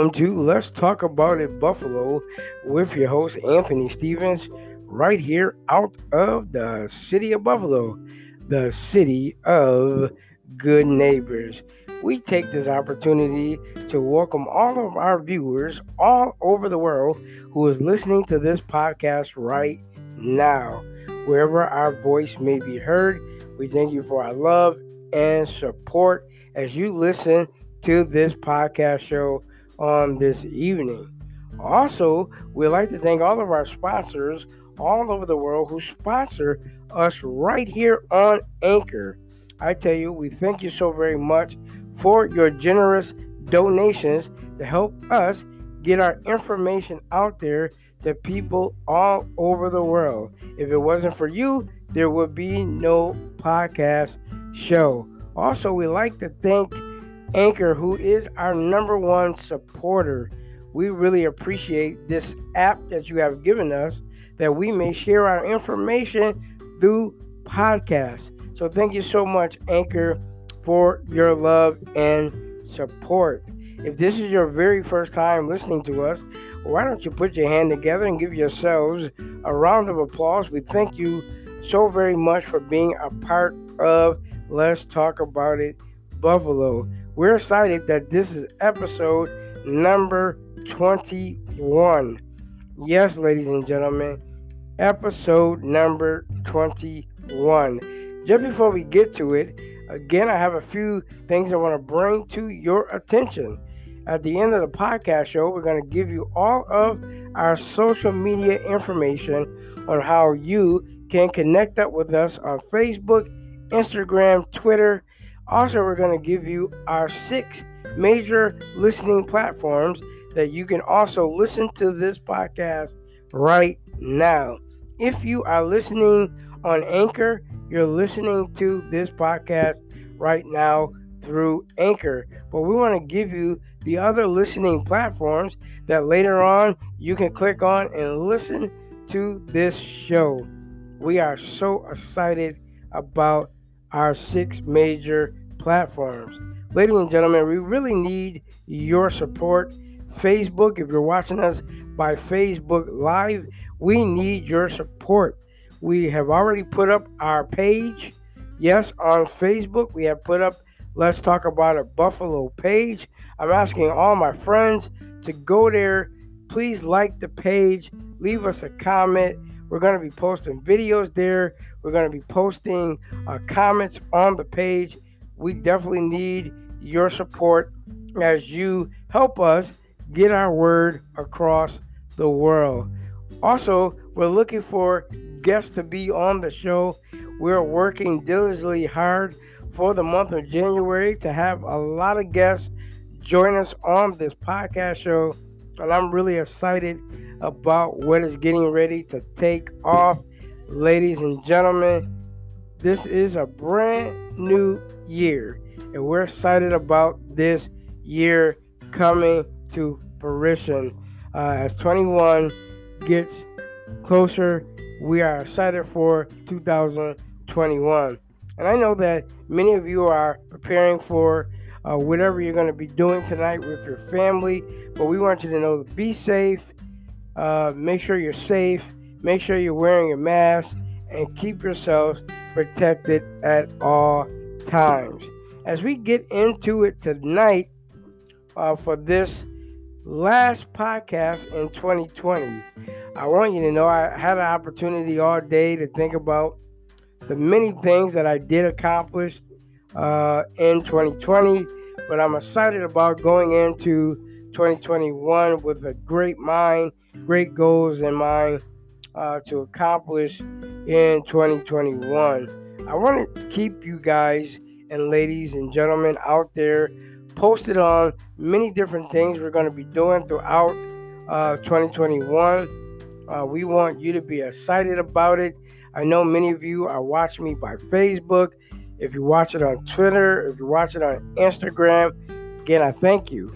Welcome to Let's Talk About It Buffalo with your host Anthony Stevens, right here out of the city of Buffalo, the city of good neighbors. We take this opportunity to welcome all of our viewers all over the world who is listening to this podcast right now. Wherever our voice may be heard, we thank you for our love and support as you listen to this podcast show on this evening. Also, we'd like to thank all of our sponsors all over the world who sponsor us right here on Anchor. I tell you, we thank you so very much for your generous donations to help us get our information out there to people all over the world. If it wasn't for you, there would be no podcast show. Also, we like to thank Anchor, who is our number one supporter. We really appreciate this app that you have given us that we may share our information through podcasts. So, thank you so much, Anchor, for your love and support. If this is your very first time listening to us, why don't you put your hand together and give yourselves a round of applause? We thank you so very much for being a part of Let's Talk About It Buffalo. We're excited that this is episode number 21. Yes, ladies and gentlemen, episode number 21. Just before we get to it, again, I have a few things I want to bring to your attention. At the end of the podcast show, we're going to give you all of our social media information on how you can connect up with us on Facebook, Instagram, Twitter. Also, we're going to give you our six major listening platforms that you can also listen to this podcast right now. If you are listening on Anchor, you're listening to this podcast right now through Anchor. But we want to give you the other listening platforms that later on you can click on and listen to this show. We are so excited about our six major platforms. Ladies and gentlemen, we really need your support. Facebook, if you're watching us by Facebook Live, we need your support. We have already put up our page. Yes, on Facebook, we have put up Let's Talk About a Buffalo page. I'm asking all my friends to go there. Please like the page, leave us a comment. We're going to be posting videos there. We're going to be posting uh, comments on the page. We definitely need your support as you help us get our word across the world. Also, we're looking for guests to be on the show. We're working diligently hard for the month of January to have a lot of guests join us on this podcast show. And I'm really excited about what is getting ready to take off. Ladies and gentlemen, this is a brand new year, and we're excited about this year coming to fruition. Uh, as 21 gets closer, we are excited for 2021. And I know that many of you are preparing for uh, whatever you're going to be doing tonight with your family, but we want you to know be safe uh, make sure you're safe. Make sure you're wearing your mask and keep yourselves protected at all times. As we get into it tonight uh, for this last podcast in 2020, I want you to know I had an opportunity all day to think about the many things that I did accomplish uh, in 2020, but I'm excited about going into 2021 with a great mind great goals in mind uh, to accomplish in 2021. I want to keep you guys and ladies and gentlemen out there posted on many different things we're going to be doing throughout uh, 2021. Uh, we want you to be excited about it. I know many of you are watching me by Facebook. If you watch it on Twitter, if you watch it on Instagram, again, I thank you.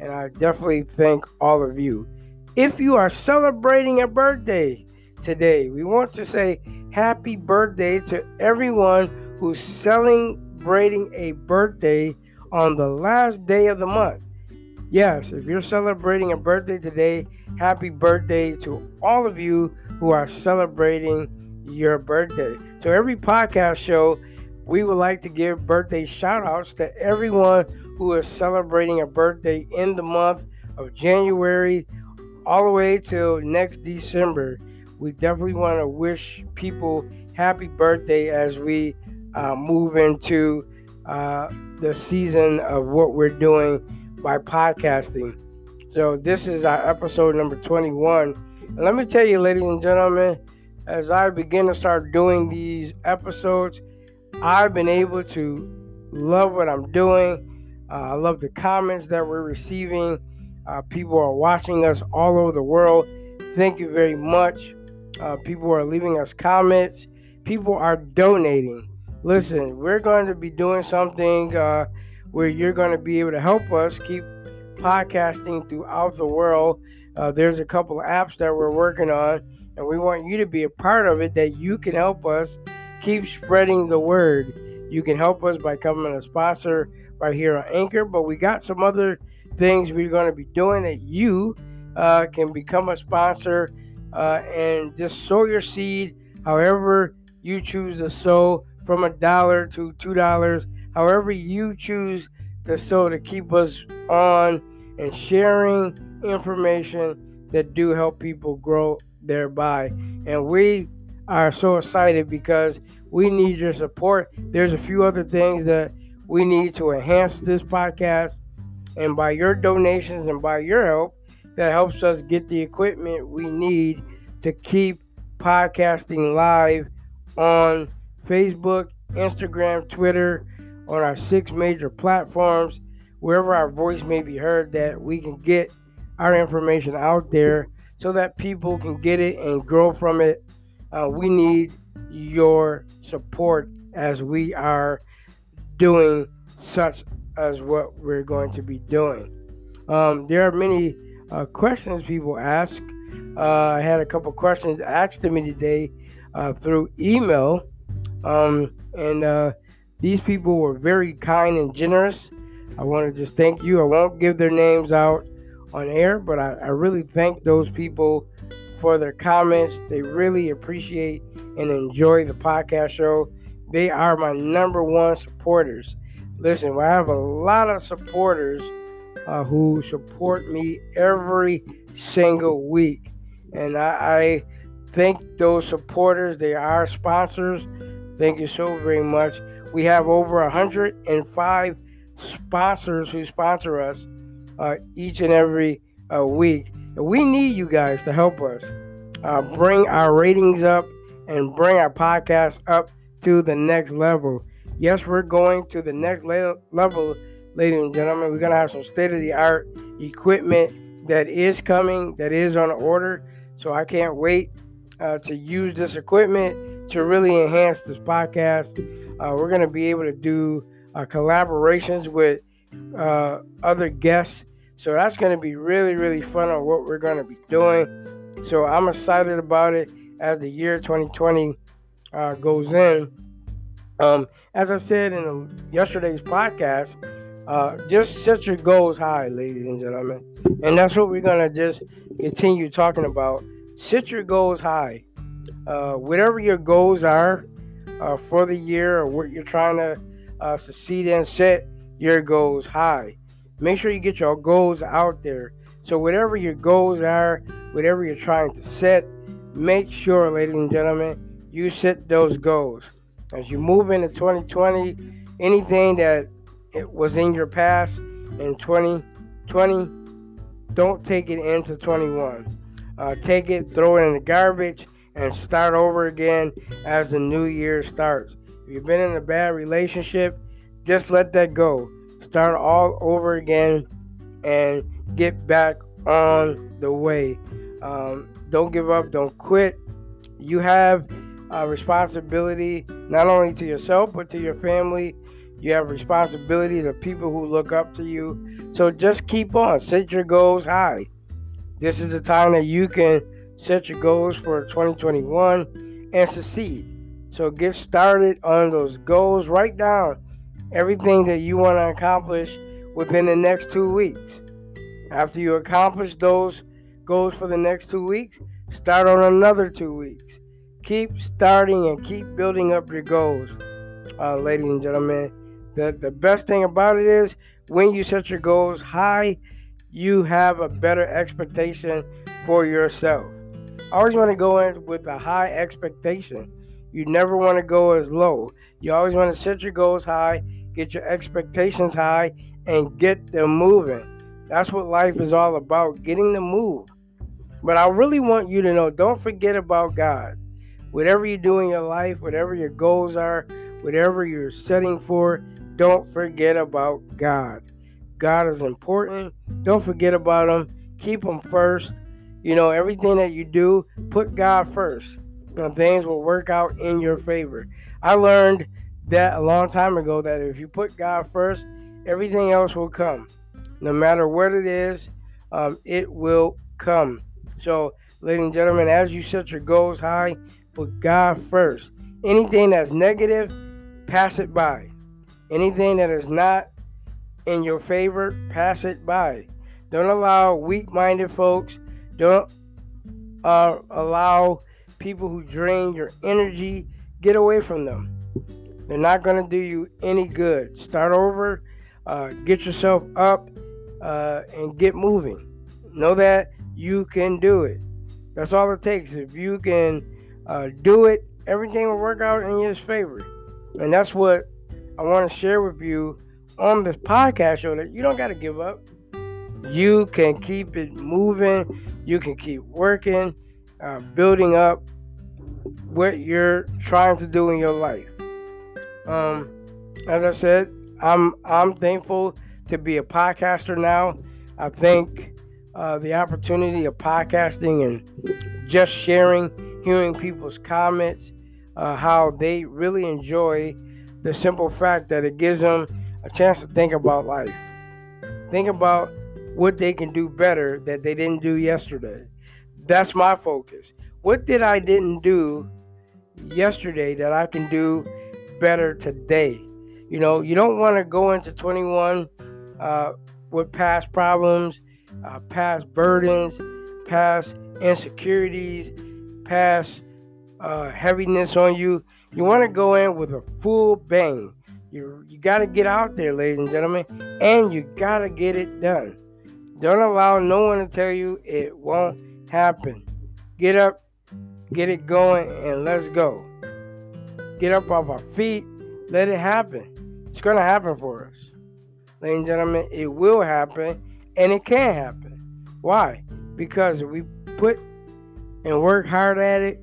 And I definitely thank all of you. If you are celebrating a birthday today, we want to say happy birthday to everyone who's celebrating a birthday on the last day of the month. Yes, if you're celebrating a birthday today, happy birthday to all of you who are celebrating your birthday. So, every podcast show, we would like to give birthday shout outs to everyone who is celebrating a birthday in the month of January all the way till next December. We definitely want to wish people happy birthday as we uh, move into uh, the season of what we're doing by podcasting. So, this is our episode number 21. And let me tell you, ladies and gentlemen, as I begin to start doing these episodes, I've been able to love what I'm doing. Uh, I love the comments that we're receiving. Uh, people are watching us all over the world. Thank you very much. Uh, people are leaving us comments. People are donating. Listen, we're going to be doing something uh, where you're going to be able to help us keep podcasting throughout the world. Uh, there's a couple of apps that we're working on, and we want you to be a part of it that you can help us keep spreading the word. You can help us by becoming a sponsor right here on Anchor, but we got some other things we're going to be doing that you uh, can become a sponsor uh, and just sow your seed however you choose to sow from a dollar to two dollars however you choose to sow to keep us on and sharing information that do help people grow thereby. And we are so excited because we need your support. There's a few other things that we need to enhance this podcast and by your donations and by your help, that helps us get the equipment we need to keep podcasting live on Facebook, Instagram, Twitter, on our six major platforms, wherever our voice may be heard, that we can get our information out there so that people can get it and grow from it. Uh, we need your support as we are doing such as what we're going to be doing. Um, there are many uh, questions people ask. Uh, I had a couple questions asked to me today uh, through email, um, and uh, these people were very kind and generous. I want to just thank you. I won't give their names out on air, but I, I really thank those people for their comments. They really appreciate and enjoy the podcast show. They are my number one supporters. Listen, I have a lot of supporters uh, who support me every single week. And I, I thank those supporters. They are sponsors. Thank you so very much. We have over 105 sponsors who sponsor us uh, each and every uh, week. And we need you guys to help us uh, bring our ratings up and bring our podcast up to the next level. Yes, we're going to the next level, ladies and gentlemen. We're to have some state of the art equipment that is coming, that is on order. So I can't wait uh, to use this equipment to really enhance this podcast. Uh, we're to be able to do uh, collaborations with uh, other guests. So that's to be really, really fun on what we're to be doing. So I'm excited about it as the year 2020 uh, goes in. Um, as I said in yesterday's podcast, uh, just set your goals high, ladies and gentlemen. And that's what we're going to just continue talking about. Set your goals high. Uh, whatever your goals are uh, for the year or what you're trying to uh, succeed in, set your goals high. Make sure you get your goals out there. So, whatever your goals are, whatever you're trying to set, make sure, ladies and gentlemen, you set those goals. As you move into 2020, anything that it was in your past in 2020, don't take it into 21. Uh, take it, throw it in the garbage, and start over again as the new year starts. If you've been in a bad relationship, just let that go. Start all over again and get back on the way. Um, don't give up, don't quit. You have a responsibility not only to yourself but to your family. You have responsibility to people who look up to you. So just keep on, set your goals high. This is the time that you can set your goals for 2021 and succeed. So get started on those goals. Write down everything that you want to accomplish within the next two weeks. After you accomplish those goals for the next two weeks, start on another two weeks. Keep starting and keep building up your goals, uh, ladies and gentlemen. The, the best thing about it is when you set your goals high, you have a better expectation for yourself. I always want to go in with a high expectation. You never want to go as low. You always want to set your goals high, get your expectations high, and get them moving. That's what life is all about getting the move. But I really want you to know don't forget about God. Whatever you do in your life, whatever your goals are, whatever you're setting for, don't forget about God. God is important. Don't forget about Him. Keep Him first. You know, everything that you do, put God first. And things will work out in your favor. I learned that a long time ago that if you put God first, everything else will come. No matter what it is, um, it will come. So, ladies and gentlemen, as you set your goals high, put God first. Anything that's negative, pass it by. Anything that is not in your favor, pass it by. Don't allow weak minded folks, don't uh, allow people who drain your energy, get away from them. They're not going to do you any good. Start over, uh, get yourself up, uh, and get moving. Know that you can do it. That's all it takes. If you can uh, do it, everything will work out in your favor. And that's what I want to share with you on this podcast show that you don't got to give up. You can keep it moving. You can keep working, uh, building up what you're trying to do in your life. Um, as I said, I'm I'm thankful to be a podcaster now. I think uh, the opportunity of podcasting and just sharing, hearing people's comments, uh, how they really enjoy the simple fact that it gives them a chance to think about life. Think about what they can do better that they didn't do yesterday. That's my focus. What did I didn't do yesterday that I can do better today? You know, you don't want to go into 21 uh, with past problems, uh, past burdens, past insecurities, past uh, heaviness on you. You want to go in with a full bang. You you got to get out there, ladies and gentlemen, and you got to get it done. Don't allow no one to tell you it won't happen. Get up, get it going, and let's go. Get up off our feet. Let it happen. It's going to happen for us. Ladies and gentlemen, it will happen and it can happen. Why? Because we put and work hard at it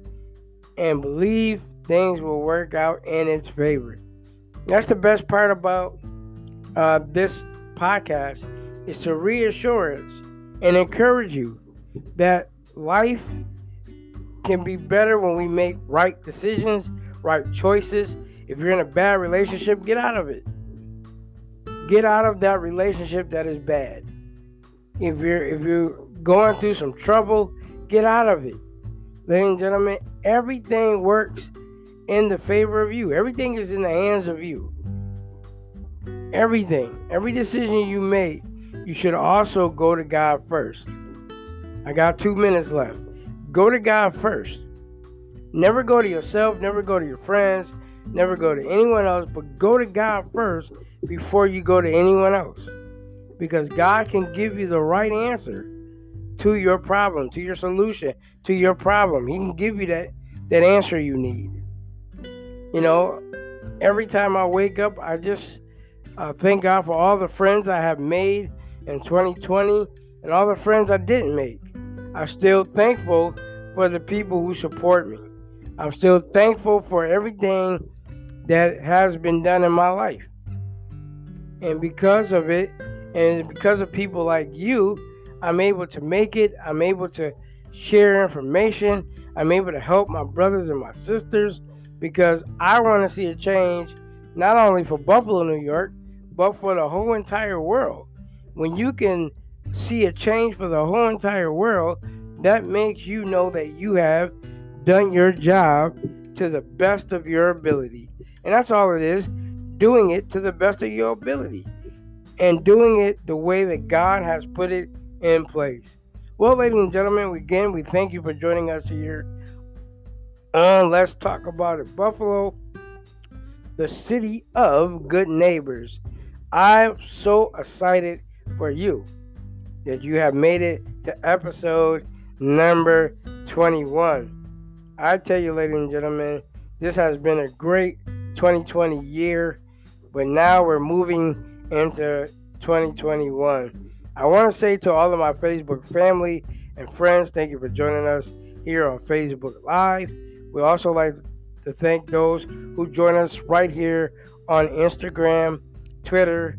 and believe things will work out in its favor. That's the best part about uh, this podcast is to reassure us and encourage you that life can be better when we make right decisions, right choices. If you're in a bad relationship, get out of it. Get out of that relationship that is bad. If you're if you're going through some trouble, get out of it. Ladies and gentlemen, everything works in the favor of you. Everything is in the hands of you. Everything, every decision you make, you should also go to God first. I got two minutes left. Go to God first. Never go to yourself, never go to your friends, never go to anyone else, but go to God first before you go to anyone else. Because God can give you the right answer to your problem, to your solution, to your problem. He can give you that, that answer you need. You know, every time I wake up, I just uh, thank God for all the friends I have made in 2020 and all the friends I didn't make. I'm still thankful for the people who support me. I'm still thankful for everything that has been done in my life. And because of it, and because of people like you, I'm able to make it. I'm able to share information. I'm able to help my brothers and my sisters because I want to see a change not only for Buffalo, New York, but for the whole entire world. When you can see a change for the whole entire world, that makes you know that you have done your job to the best of your ability. And that's all it is doing it to the best of your ability and doing it the way that God has put it in place. Well, ladies and gentlemen, again, we thank you for joining us here on Let's Talk About It Buffalo, the city of good neighbors. I'm so excited for you that you have made it to episode number 21. I tell you, ladies and gentlemen, this has been a great 2020 year, but now we're moving into 2021. I want to say to all of my Facebook family and friends, thank you for joining us here on Facebook Live. We also like to thank those who join us right here on Instagram, Twitter.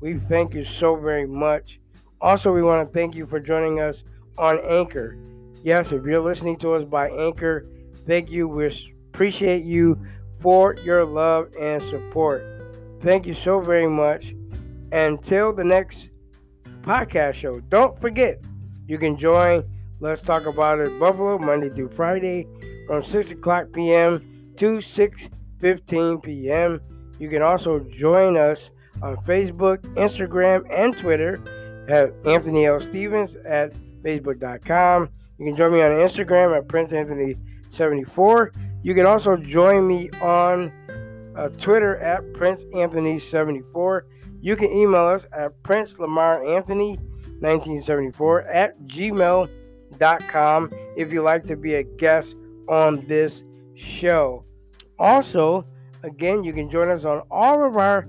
We thank you so very much. Also, we want to thank you for joining us on Anchor. Yes, if you're listening to us by Anchor, thank you. We appreciate you for your love and support. Thank you so very much. Until the next podcast show, don't forget you can join Let's Talk About It Buffalo Monday through Friday from 6 o'clock p.m. to 6:15 p.m. You can also join us on Facebook, Instagram, and Twitter at Anthony L. Stevens at Facebook.com. You can join me on Instagram at Prince Anthony 74. You can also join me on uh, Twitter at Prince Anthony 74. You can email us at Prince Lamar Anthony 1974 at gmail.com if you'd like to be a guest on this show. Also, again, you can join us on all of our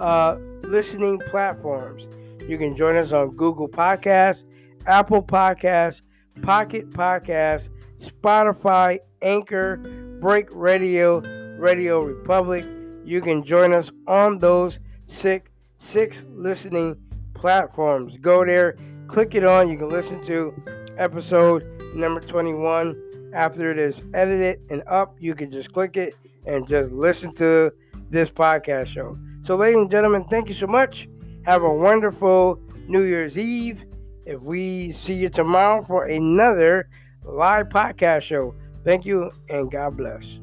uh, listening platforms. You can join us on Google Podcasts, Apple Podcasts, Pocket Podcasts, Spotify, Anchor, Break Radio, Radio Republic. You can join us on those six six listening platforms. Go there, click it on. You can listen to episode number 21 after it is edited and up. You can just click it and just listen to this podcast show. So, ladies and gentlemen, thank you so much. Have a wonderful New Year's Eve. If we see you tomorrow for another live podcast show, thank you and God bless.